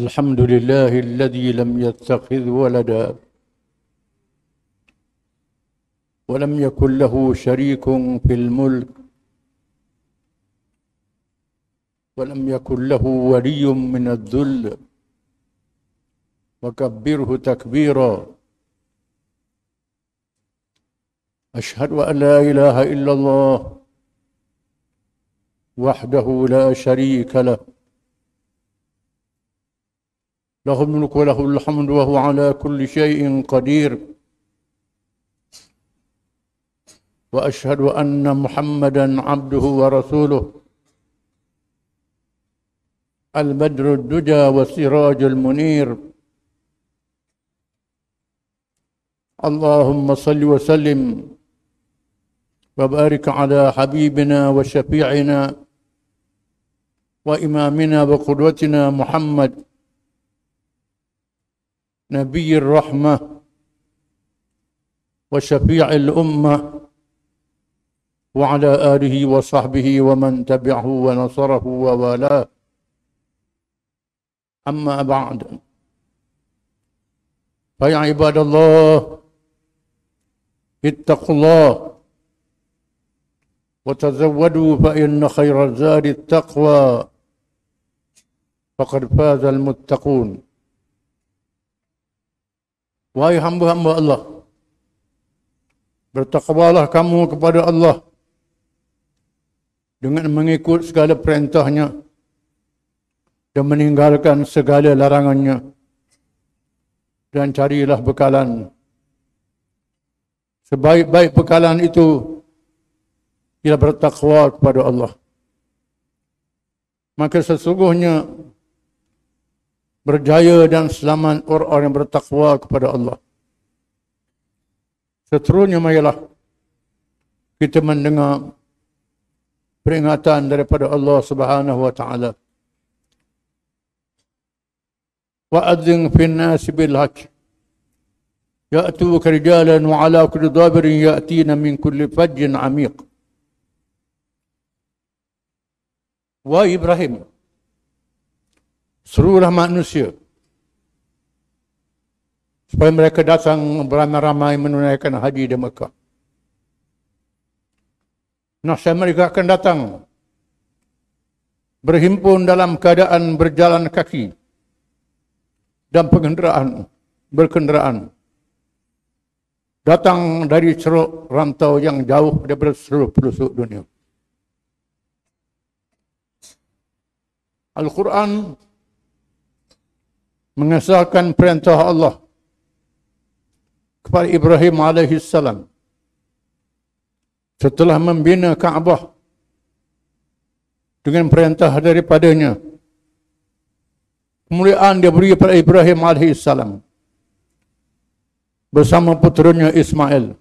الحمد لله الذي لم يتخذ ولدا ولم يكن له شريك في الملك ولم يكن له ولي من الذل. وكبره تكبيرا. أشهد أن لا إله إلا الله وحده لا شريك له. له الملك وله الحمد وهو على كل شيء قدير. وأشهد أن محمدا عبده ورسوله. البدر الدجى والسراج المنير. اللهم صل وسلم وبارك على حبيبنا وشفيعنا وإمامنا وقدوتنا محمد. نبي الرحمة وشفيع الأمة وعلى آله وصحبه ومن تبعه ونصره ووالاه. أما بعد فيا عباد الله اتقوا الله وتزودوا فإن خير الزاد التقوى. فقد فاز المتقون. Wahai hamba-hamba Allah, bertakwalah kamu kepada Allah dengan mengikut segala perintahnya dan meninggalkan segala larangannya dan carilah bekalan. Sebaik-baik bekalan itu ialah bertakwa kepada Allah. Maka sesungguhnya berjaya dan selamat orang-orang yang bertakwa kepada Allah. Seterusnya marilah kita mendengar peringatan daripada Allah Subhanahu wa taala. Wa adzin fi an-nas bil haqq. Ya'tuka rijalan wa 'ala kulli dhabirin ya'tina min kulli fajjin 'amiq. Wa Ibrahim seluruh manusia supaya mereka datang beramai-ramai menunaikan haji di Mekah. Nasib mereka akan datang berhimpun dalam keadaan berjalan kaki dan pengenderaan berkenderaan datang dari ceruk rantau yang jauh daripada seluruh pelosok dunia. Al-Quran mengesahkan perintah Allah kepada Ibrahim alaihissalam. Setelah membina Kaabah dengan perintah daripadanya kemuliaan dia beri kepada Ibrahim alaihissalam bersama putranya Ismail.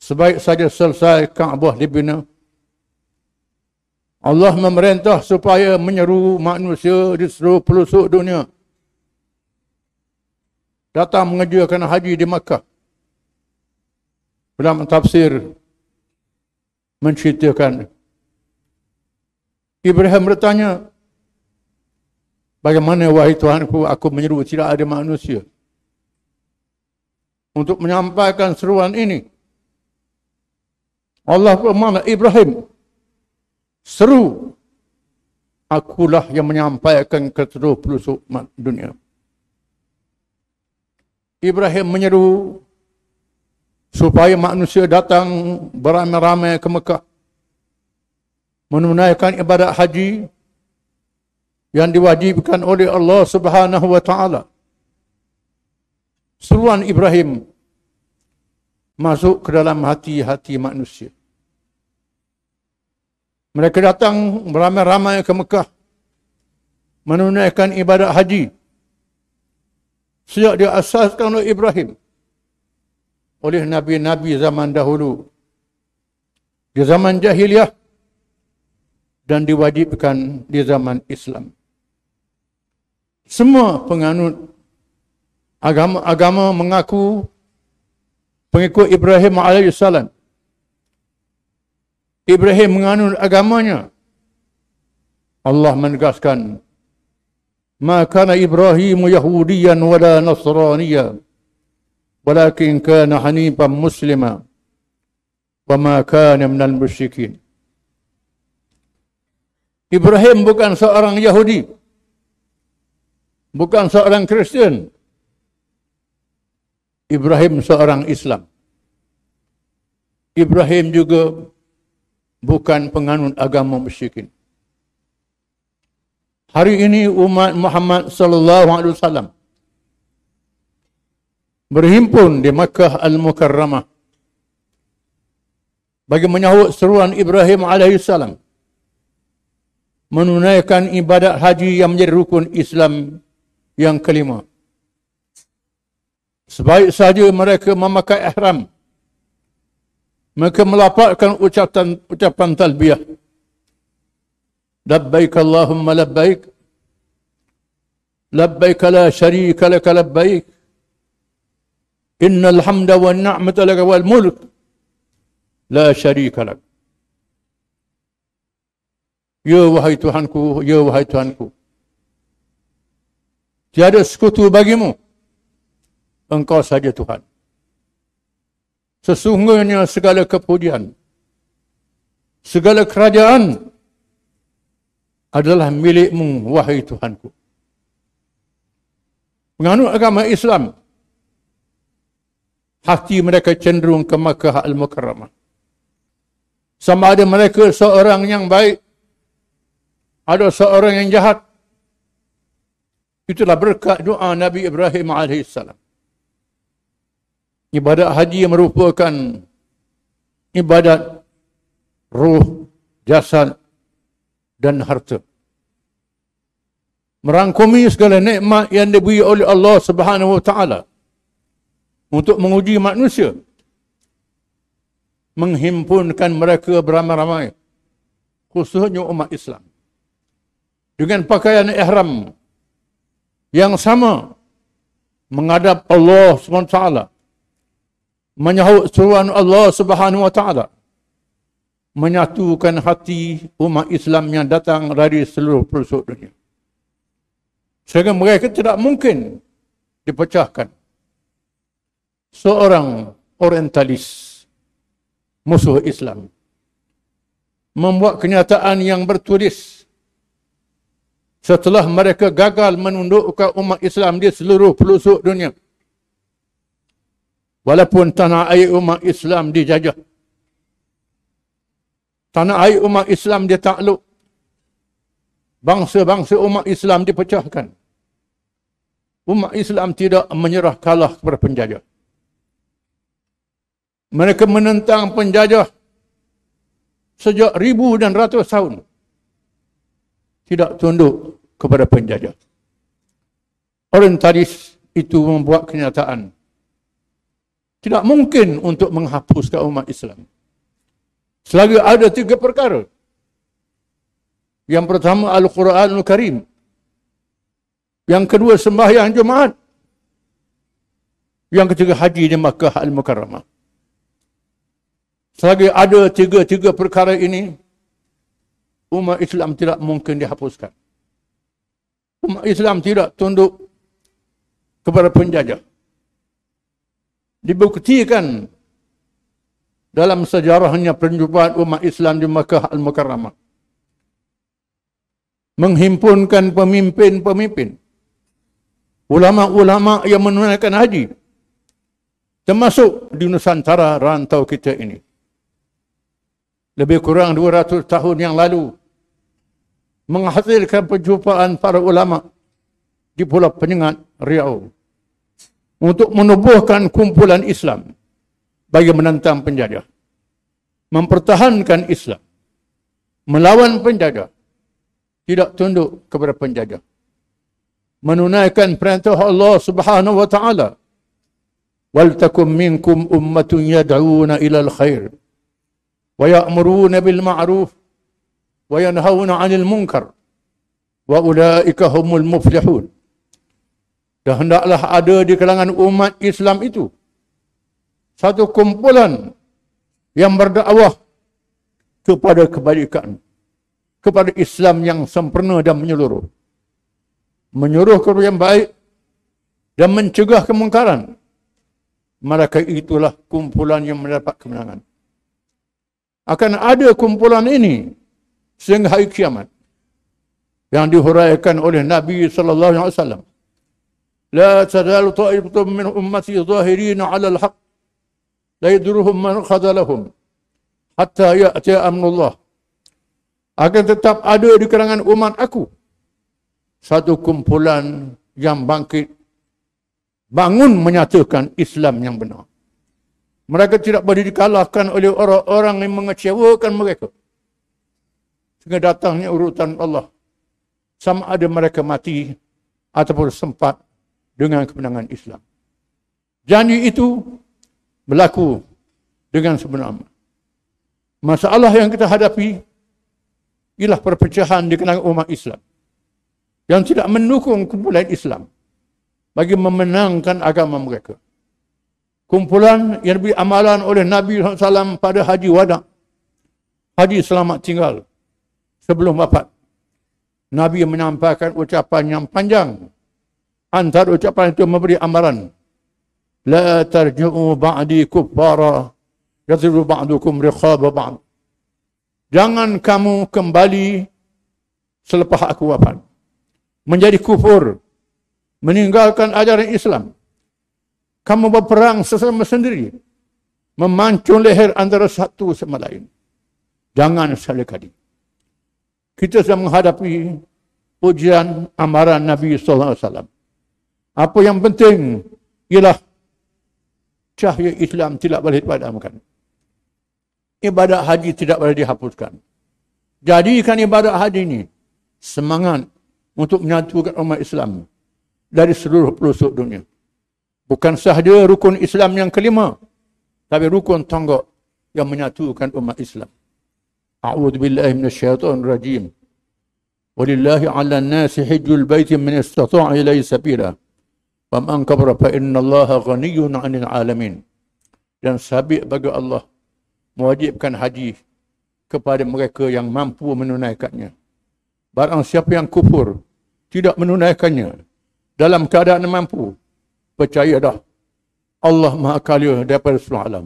Sebaik saja selesai Kaabah dibina Allah memerintah supaya menyeru manusia di seluruh pelosok dunia. Datang mengerjakan haji di Makkah. Dalam tafsir menceritakan. Ibrahim bertanya bagaimana wahai Tuhanku aku menyeru tidak ada manusia? Untuk menyampaikan seruan ini Allah bermana Ibrahim seru akulah yang menyampaikan ke seluruh pelosok dunia Ibrahim menyeru supaya manusia datang beramai-ramai ke Mekah menunaikan ibadat haji yang diwajibkan oleh Allah Subhanahu wa taala. Seruan Ibrahim masuk ke dalam hati-hati manusia. Mereka datang beramai-ramai ke Mekah menunaikan ibadat haji. Sejak dia asaskan oleh Ibrahim oleh nabi-nabi zaman dahulu di zaman jahiliyah dan diwajibkan di zaman Islam. Semua penganut agama-agama mengaku pengikut Ibrahim alaihissalam Ibrahim menganut agamanya. Allah menegaskan, Maka Ibrahim Yahudiyan wala Nasraniya, walakin kana hanifan muslima, wa ma kana minal musyikin. Ibrahim bukan seorang Yahudi, bukan seorang Kristian. Ibrahim seorang Islam. Ibrahim juga bukan penganut agama musyrikin. Hari ini umat Muhammad sallallahu alaihi wasallam berhimpun di Makkah Al-Mukarramah bagi menyahut seruan Ibrahim alaihissalam menunaikan ibadat haji yang menjadi rukun Islam yang kelima. Sebaik saja mereka memakai ihram, mereka melapatkan ucapan ucapan talbiyah. Labbaik Allahumma labbaik. Labbaik la syarika laka labbaik. Innal hamda wan ni'mata laka wal mulk la syarika lak. Ya wahai Tuhanku, ya wahai Tuhanku. Tiada sekutu bagimu. Engkau saja Tuhan. Sesungguhnya segala kepujian, segala kerajaan adalah milikmu, wahai Tuhanku. Menganut agama Islam, hati mereka cenderung ke Makkah Al-Mukarramah. Sama ada mereka seorang yang baik ada seorang yang jahat. Itulah berkat doa Nabi Ibrahim AS. Ibadat haji merupakan ibadat ruh, jasad dan harta. Merangkumi segala nikmat yang diberi oleh Allah Subhanahu Wa Taala untuk menguji manusia. Menghimpunkan mereka beramai-ramai. Khususnya umat Islam dengan pakaian ihram yang sama menghadap Allah SWT menyahut seruan Allah Subhanahu wa taala. Menyatukan hati umat Islam yang datang dari seluruh pelosok dunia. Sehingga mereka tidak mungkin dipecahkan. Seorang orientalis musuh Islam membuat kenyataan yang bertulis. Setelah mereka gagal menundukkan umat Islam di seluruh pelosok dunia. Walaupun tanah air umat Islam dijajah. Tanah air umat Islam ditakluk. Bangsa-bangsa umat Islam dipecahkan. Umat Islam tidak menyerah kalah kepada penjajah. Mereka menentang penjajah sejak ribu dan ratus tahun tidak tunduk kepada penjajah. Orientalis itu membuat kenyataan tidak mungkin untuk menghapuskan umat Islam. Selagi ada tiga perkara. Yang pertama Al-Quranul Karim. Yang kedua sembahyang Jumaat. Yang ketiga haji di Makkah Al-Mukarramah. Selagi ada tiga-tiga perkara ini, umat Islam tidak mungkin dihapuskan. Umat Islam tidak tunduk kepada penjajah. Dibuktikan dalam sejarahnya perjumpaan umat Islam di Makkah Al-Mukarramah. Menghimpunkan pemimpin-pemimpin. Ulama-ulama yang menunaikan haji. Termasuk di Nusantara rantau kita ini. Lebih kurang 200 tahun yang lalu menghasilkan perjumpaan para ulama di Pulau Penyengat, Riau untuk menubuhkan kumpulan Islam bagi menentang penjajah. Mempertahankan Islam. Melawan penjajah. Tidak tunduk kepada penjajah. Menunaikan perintah Allah subhanahu wa ta'ala. وَلْتَكُمْ مِنْكُمْ أُمَّةٌ يَدْعُونَ إِلَى الْخَيْرِ وَيَأْمُرُونَ بِالْمَعْرُوفِ وينهون عن المنكر وأولئك هم المفلحون dan hendaklah ada di kalangan umat Islam itu satu kumpulan yang berdakwah kepada kebaikan kepada Islam yang sempurna dan menyeluruh menyuruh ke yang baik dan mencegah kemungkaran, maka itulah kumpulan yang mendapat kemenangan. Akan ada kumpulan ini sehingga hari kiamat yang dihuraikan oleh Nabi sallallahu alaihi wasallam. La tazalu ta'ifatun min ummati zahirin 'ala al-haq la yadruhum man khadalahum hatta ya'ti amrullah. Akan tetap ada di kalangan umat aku satu kumpulan yang bangkit bangun menyatakan Islam yang benar. Mereka tidak boleh dikalahkan oleh orang-orang yang mengecewakan mereka. Sehingga datangnya urutan Allah. Sama ada mereka mati ataupun sempat dengan kemenangan Islam. Janji itu berlaku dengan sebenarnya. Masalah yang kita hadapi ialah perpecahan di kalangan umat Islam yang tidak mendukung kumpulan Islam bagi memenangkan agama mereka. Kumpulan yang diberi amalan oleh Nabi SAW pada Haji Wada. Haji selamat tinggal sebelum wafat. Nabi menyampaikan ucapan yang panjang. Antara ucapan itu memberi amaran. La tarju'u ba'di kuffara yadhiru ba'dukum riqaba ba'd. Jangan kamu kembali selepas aku wafat menjadi kufur, meninggalkan ajaran Islam. Kamu berperang sesama sendiri, memancung leher antara satu sama lain. Jangan salah kali. Kita sedang menghadapi ujian amaran Nabi sallallahu alaihi wasallam. Apa yang penting ialah cahaya Islam tidak boleh dipadamkan. Ibadat haji tidak boleh dihapuskan. Jadikan ibadat haji ini semangat untuk menyatukan umat Islam dari seluruh pelosok dunia. Bukan sahaja rukun Islam yang kelima, tapi rukun tonggak yang menyatukan umat Islam. A'udzu billahi minasyaitonir rajim. Walillahi 'alan nasi hajjul baiti man istata'a ilayhi sabila. Wa man fa innallaha ghaniyyun 'anil 'alamin. Dan sabit bagi Allah mewajibkan haji kepada mereka yang mampu menunaikannya. Barang siapa yang kufur, tidak menunaikannya dalam keadaan mampu, percaya dah Allah Maha Kaya daripada seluruh alam.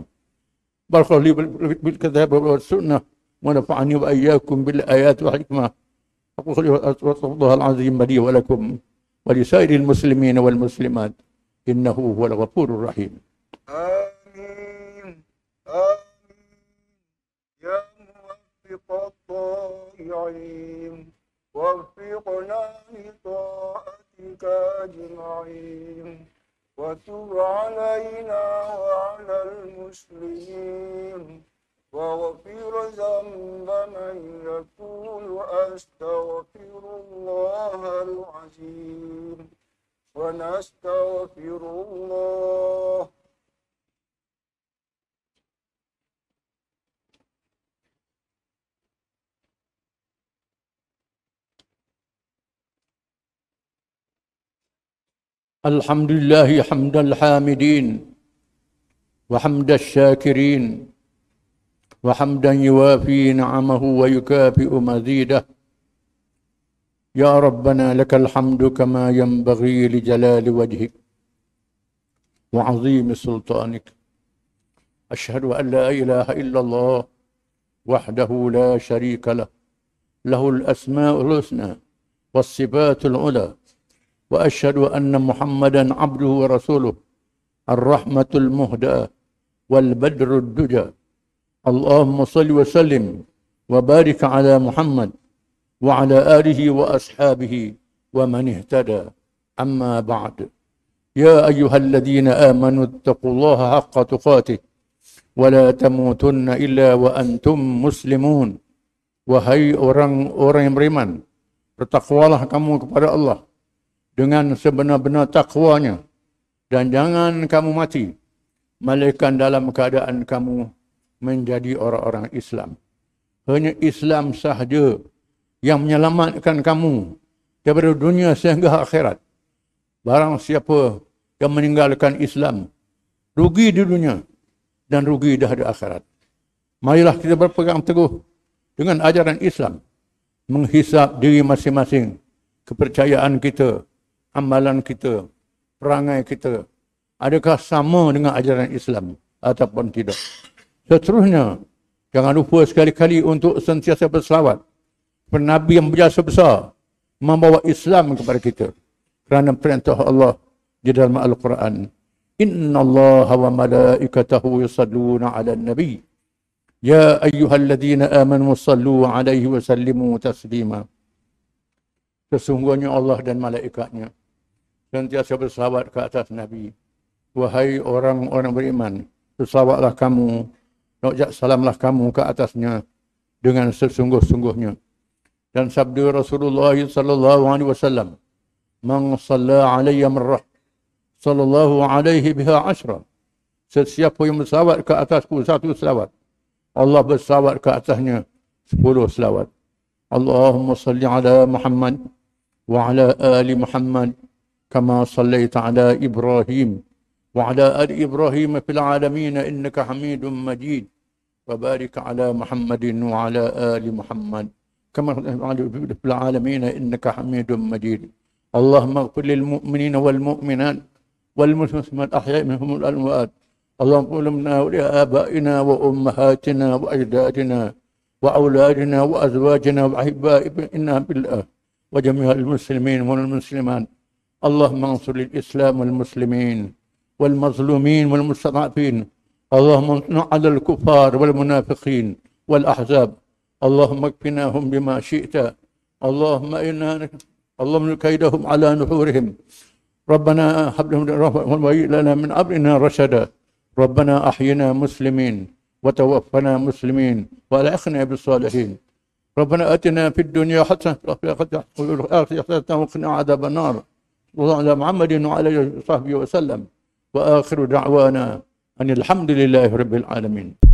Barakallahu bil kitab wa sunnah wa nafa'ani wa iyyakum bil ayat wa hikmah. Aku salli wa al-azim bali wa lakum wa li sairil muslimin wal muslimat. Innahu ونستغفر الله. الحمد لله حمد الحامدين وحمد الشاكرين وحمدا يوافي نعمه ويكافئ مزيده. يا ربنا لك الحمد كما ينبغي لجلال وجهك وعظيم سلطانك. أشهد أن لا إله إلا الله وحده لا شريك له. له الأسماء الحسنى والصفات العلى. وأشهد أن محمدا عبده ورسوله. الرحمة المهدى والبدر الدجى. اللهم صل وسلم وبارك على محمد وعلى اله واصحابه ومن اهتدى اما بعد يا ايها الذين امنوا اتقوا الله حق تقاته ولا تموتن الا وانتم مسلمون Wahai orang-orang yang beriman, bertakwalah kamu kepada Allah dengan sebenar-benar takwanya dan jangan kamu mati malaikat dalam keadaan kamu menjadi orang-orang Islam. Hanya Islam sahaja yang menyelamatkan kamu daripada dunia sehingga akhirat. Barang siapa yang meninggalkan Islam, rugi di dunia dan rugi dah di akhirat. Marilah kita berpegang teguh dengan ajaran Islam, menghisap diri masing-masing, kepercayaan kita, amalan kita, perangai kita, adakah sama dengan ajaran Islam ataupun tidak. Seterusnya, jangan lupa sekali-kali untuk sentiasa berselawat. Nabi yang berjasa besar membawa Islam kepada kita. Kerana perintah Allah di dalam Al-Quran. Inna Allah wa malaikatahu yusalluna ala nabi. Ya ayyuhalladzina amanu sallu alaihi wa sallimu taslima. Sesungguhnya Allah dan malaikatnya sentiasa bersahabat ke atas Nabi. Wahai orang-orang beriman, bersahabatlah kamu, nojak salamlah kamu ke atasnya dengan sesungguh-sungguhnya dan sabda Rasulullah sallallahu alaihi wasallam man salla alayya marrah sallallahu alaihi biha ashra. Sesiapa yang bersalawat ke atasku satu selawat Allah bersalawat ke atasnya sepuluh selawat. Allahumma salli ala Muhammad wa ala ali Muhammad kama sallaita ala Ibrahim wa ala ali Ibrahim fil alamin innaka Hamidum Majid. Wa barik ala Muhammadin wa ala ali Muhammad. كما في العالمين إنك حميد مجيد. اللهم اغفر للمؤمنين والمؤمنات والمسلمين الأحياء منهم الأموات اللهم قل لنا ولآبائنا وأمهاتنا وأجدادنا وأولادنا وأزواجنا وأحبائنا بالله وجميع المسلمين والمسلمات. اللهم انصر الإسلام والمسلمين والمظلومين والمستضعفين. اللهم انصر على الكفار والمنافقين والأحزاب. اللهم اكفناهم بما شئت. اللهم إنا اللهم كيدهم على نحورهم. ربنا هب لنا من أمرنا رشدا. ربنا أحينا مسلمين وتوفنا مسلمين وألحقنا بالصالحين. ربنا آتنا في الدنيا حسنة وفي الآخرة حسنة وقنا عذاب النار. الله على محمد وعلى آله وصحبه وسلم. وآخر دعوانا أن الحمد لله رب العالمين.